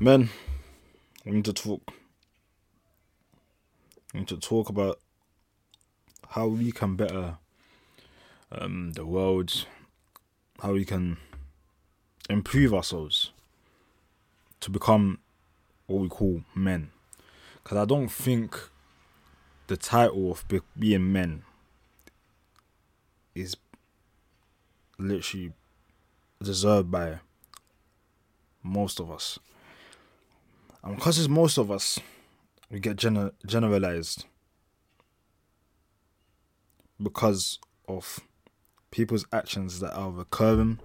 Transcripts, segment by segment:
Men, we need to talk. We need to talk about how we can better um, the world, how we can improve ourselves to become what we call men. Because I don't think the title of be- being men is literally deserved by most of us. Um, and because it's most of us, we get gener- generalized because of people's actions that are recurring,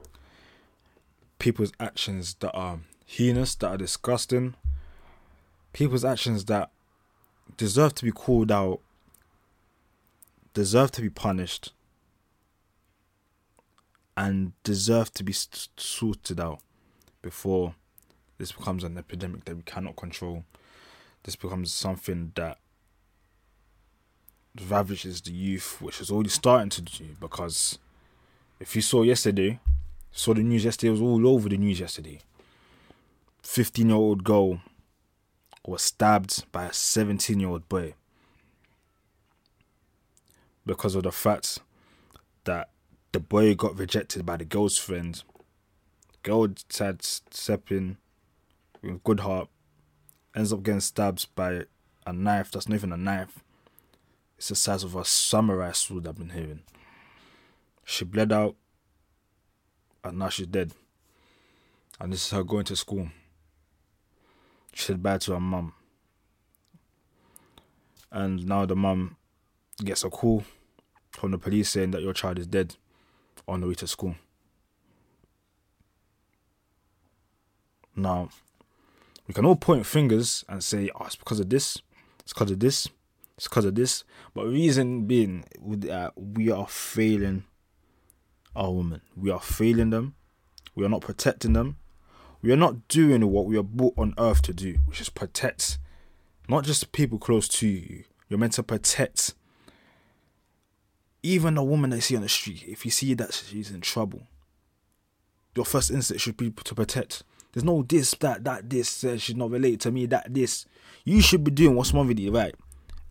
people's actions that are heinous, that are disgusting, people's actions that deserve to be called out, deserve to be punished, and deserve to be sorted out before this becomes an epidemic that we cannot control. This becomes something that ravages the youth, which is already starting to do. Because if you saw yesterday, saw the news yesterday, it was all over the news yesterday. 15 year old girl was stabbed by a 17 year old boy because of the fact that the boy got rejected by the girl's friend. Girl tried stepping with good heart, ends up getting stabbed by a knife that's not even a knife. It's the size of a samurai sword I've been hearing. She bled out, and now she's dead. And this is her going to school. She said bye to her mum. And now the mum gets a call from the police saying that your child is dead on the way to school. Now, we can all point fingers and say, oh, it's because of this, it's because of this, it's because of this. But the reason being, uh, we are failing our women. We are failing them. We are not protecting them. We are not doing what we are brought on earth to do, which is protect not just people close to you. You're meant to protect even a woman that you see on the street. If you see that she's in trouble, your first instinct should be to protect. There's no this, that, that, this uh, should not relate to me, that, this. You should be doing what's wrong with you, right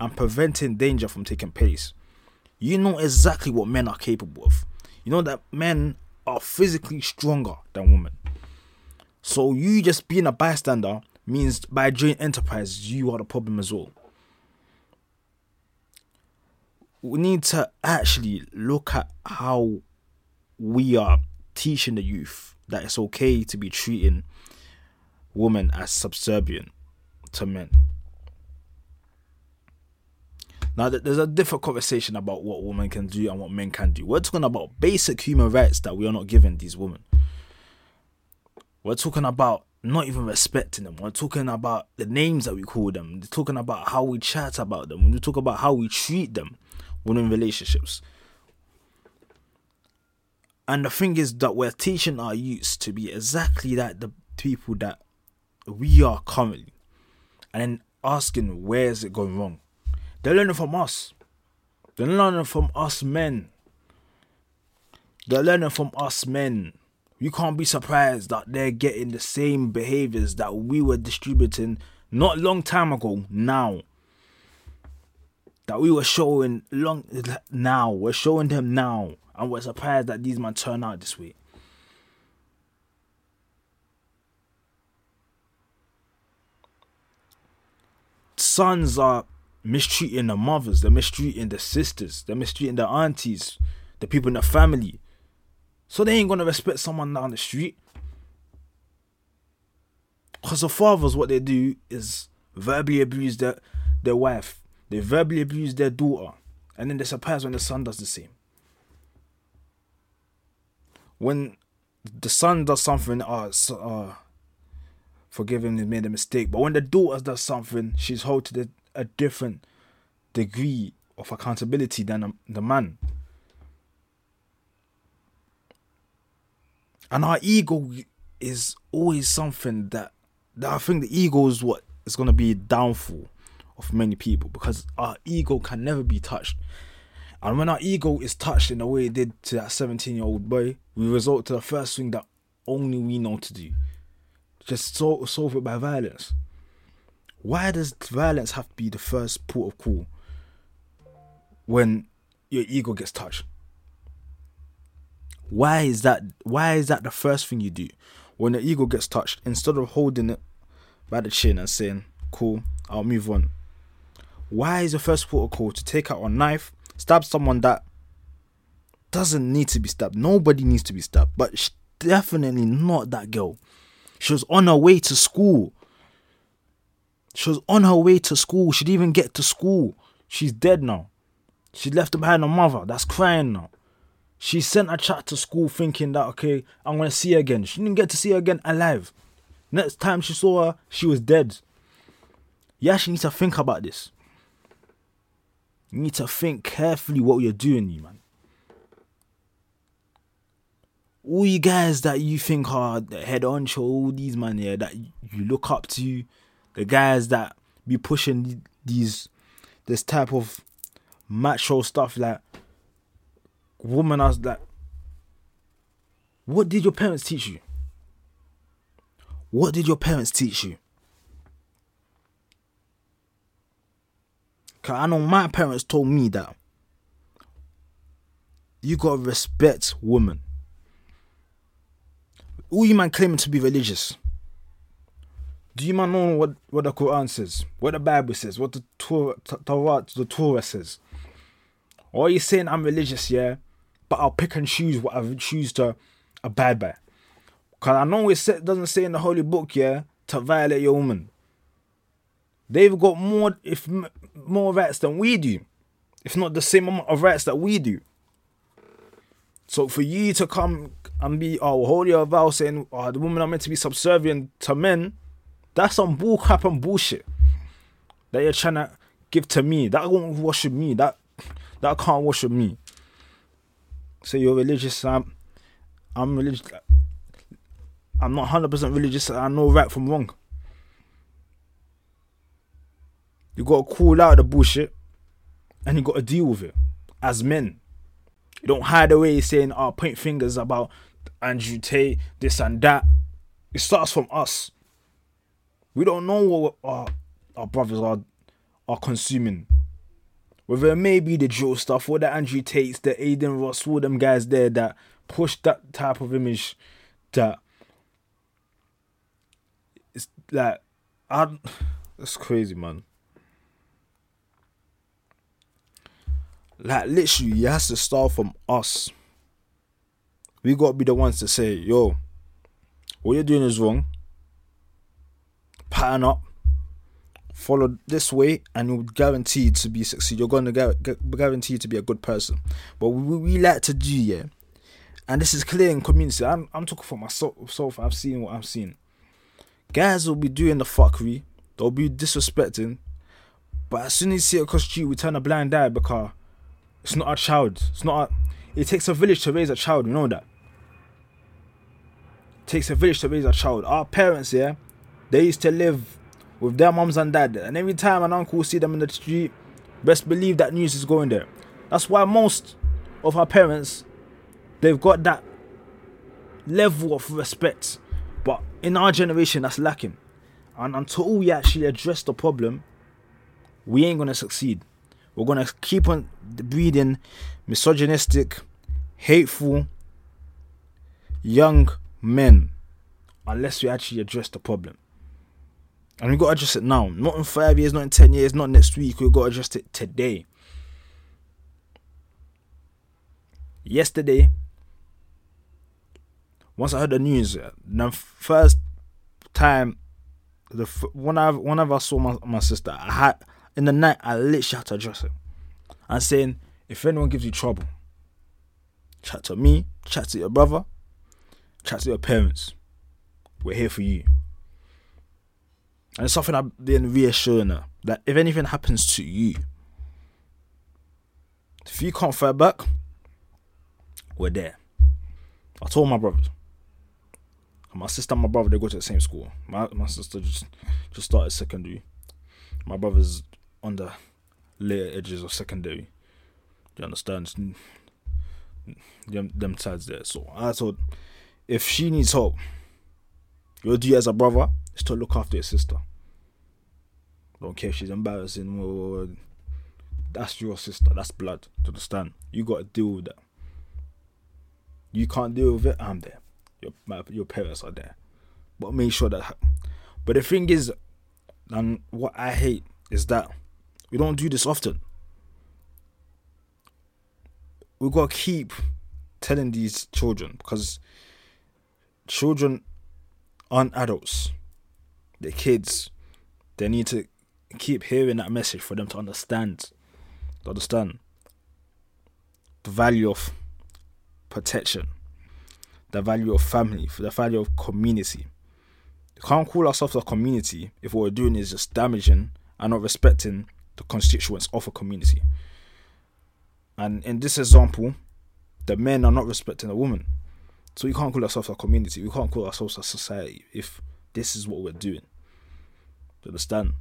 and preventing danger from taking place. You know exactly what men are capable of. You know that men are physically stronger than women. So you just being a bystander means by joint enterprise you are the problem as well. We need to actually look at how we are teaching the youth that it's okay to be treating women as subservient to men. Now, there's a different conversation about what women can do and what men can do. We're talking about basic human rights that we are not giving these women. We're talking about not even respecting them. We're talking about the names that we call them. We're talking about how we chat about them. We talk about how we treat them within relationships. And the thing is that we're teaching our youths to be exactly like the people that we are currently. And then asking where is it going wrong. They're learning from us. They're learning from us men. They're learning from us men. You can't be surprised that they're getting the same behaviors that we were distributing not long time ago now. That we were showing long now. We're showing them now. And we're surprised that these men turn out this way. Sons are mistreating the mothers, they're mistreating the sisters, they're mistreating the aunties, the people in the family. So they ain't gonna respect someone down the street. Cause the fathers, what they do is verbally abuse their their wife. They verbally abuse their daughter. And then they're surprised when the son does the same. When the son does something, uh, uh forgive him, he made a mistake. But when the daughter does something, she's held to the a different degree of accountability than a, the man. And our ego is always something that, that I think the ego is what is going to be downfall of many people because our ego can never be touched. And when our ego is touched in the way it did to that 17 year old boy, we resort to the first thing that only we know to do just solve, solve it by violence. Why does violence have to be the first port of call when your ego gets touched? Why is that? Why is that the first thing you do when your ego gets touched? Instead of holding it by the chin and saying, "Cool, I'll move on." Why is the first port of call to take out a knife, stab someone that doesn't need to be stabbed? Nobody needs to be stabbed, but definitely not that girl. She was on her way to school. She was on her way to school. She didn't even get to school. She's dead now. She left behind her mother that's crying now. She sent a chat to school thinking that, okay, I'm going to see her again. She didn't get to see her again alive. Next time she saw her, she was dead. Yeah, she needs to think about this. You need to think carefully what you're doing, you man. All you guys that you think are head honcho, all these man here that you look up to, the guys that be pushing these this type of macho stuff like woman I was like what did your parents teach you what did your parents teach you Cause I know my parents told me that you gotta respect women. All you man claiming to be religious. Do you man know what, what the Quran says? What the Bible says? What the Torah, the Torah says? Or are you saying I'm religious, yeah? But I'll pick and choose what I choose to abide by. Because I know it doesn't say in the Holy Book, yeah, to violate your woman. They've got more, if more rights than we do, if not the same amount of rights that we do. So for you to come and be oh holy your vow saying oh the women are meant to be subservient to men that's some bull crap and bullshit that you're trying to give to me. That won't worship me. That that can't worship me. So you're religious. I'm I'm religious. I'm not hundred percent religious. I know right from wrong. You gotta call out the bullshit, and you gotta deal with it as men. You don't hide away saying, "Oh, point fingers about Andrew Tate, this and that." It starts from us. We don't know what our, our brothers are are consuming. Whether it may be the Joe stuff or the Andrew Tates, the Adin Ross, all them guys there that push that type of image that it's like I that's crazy man. Like literally, it has to start from us. We gotta be the ones to say, yo, what you're doing is wrong pattern up, follow this way, and you're guaranteed to be succeed. You're going to get, guaranteed to be a good person. But we, we like to do, yeah. And this is clear in community. I'm, I'm talking for myself. I've seen what I've seen. Guys will be doing the fuckery. They'll be disrespecting. But as soon as you see it across street, we turn a blind eye because it's not our child. It's not. It takes a village to raise a child. You know that. It takes a village to raise a child. Our parents, yeah, they used to live with their moms and dad, and every time an uncle see them in the street, best believe that news is going there. That's why most of our parents, they've got that level of respect, but in our generation, that's lacking. And until we actually address the problem, we ain't gonna succeed. We're gonna keep on breeding misogynistic, hateful young men unless we actually address the problem. And we got to address it now. Not in five years, not in 10 years, not next week. we got to address it today. Yesterday, once I heard the news, the first time, the whenever, whenever I saw my, my sister, I had, in the night, I literally had to address it. I'm saying, if anyone gives you trouble, chat to me, chat to your brother, chat to your parents. We're here for you. And it's something I've been reassuring her that if anything happens to you, if you can't fight back, we're there. I told my brothers. My sister and my brother they go to the same school. My my sister just just started secondary. My brother's on the later edges of secondary. You understand? Them them sides there. So I thought if she needs help, Your duty as a brother is to look after your sister. Don't care if she's embarrassing or that's your sister. That's blood. To understand? You got to deal with that. You can't deal with it. I'm there. Your my, your parents are there, but make sure that. But the thing is, and what I hate is that we don't do this often. We've gotta keep telling these children because children aren't adults. They're kids. They need to keep hearing that message for them to understand. To understand the value of protection, the value of family, the value of community. You can't call ourselves a community if what we're doing is just damaging and not respecting the constituents of a community. And in this example, the men are not respecting the woman. So we can't call ourselves a community. We can't call ourselves a society if this is what we're doing. You understand?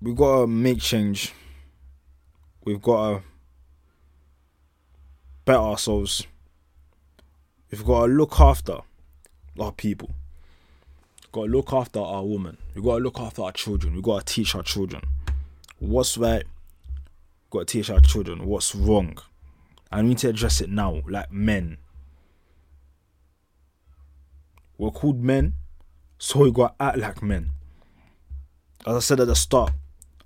We've got to make change. We've got to better ourselves. We've got to look after our people. We've got to look after our women. We've got to look after our children. We've got to teach our children what's right. We've got to teach our children what's wrong. And we need to address it now, like men. We're called men, so we got to act like men. As I said at the start,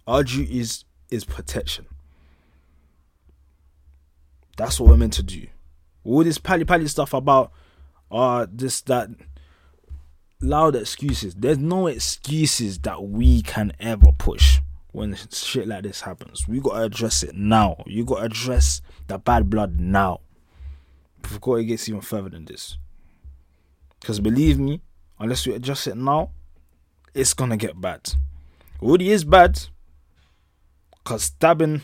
our duty is, is protection. That's what we're meant to do. All this pally pally stuff about uh this that loud excuses. There's no excuses that we can ever push when shit like this happens. We gotta address it now. You gotta address the bad blood now. Before it gets even further than this. Because believe me, unless we address it now, it's gonna get bad. Already is bad. Cause stabbing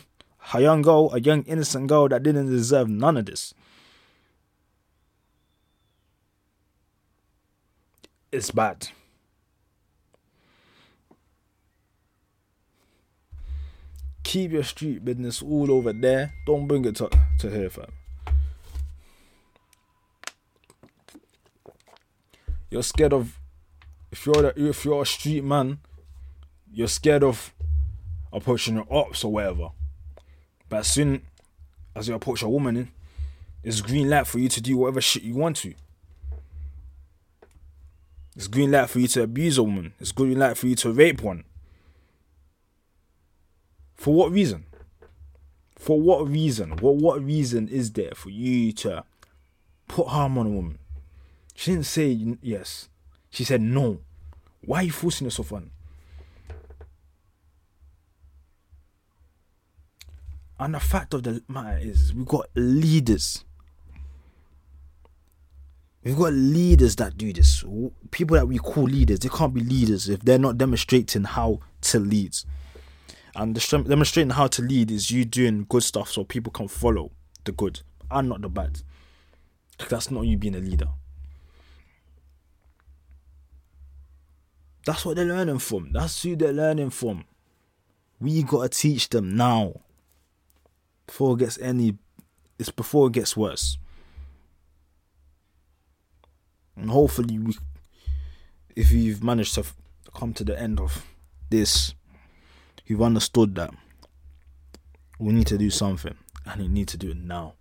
a young girl, a young innocent girl that didn't deserve none of this. It's bad. Keep your street business all over there. Don't bring it to, to here, fam. You're scared of if you're if you're a street man, you're scared of approaching your ops or whatever. But as soon as you approach a woman, eh, it's green light for you to do whatever shit you want to. It's green light for you to abuse a woman. It's green light for you to rape one. For what reason? For what reason? What what reason is there for you to put harm on a woman? She didn't say yes. She said no. Why are you forcing yourself on? And the fact of the matter is, we've got leaders. We've got leaders that do this. People that we call leaders, they can't be leaders if they're not demonstrating how to lead. And demonstrating how to lead is you doing good stuff so people can follow the good and not the bad. That's not you being a leader. That's what they're learning from. That's who they're learning from. We gotta teach them now. Before it gets any it's before it gets worse. And hopefully we if you've managed to come to the end of this, you've understood that we need to do something and you need to do it now.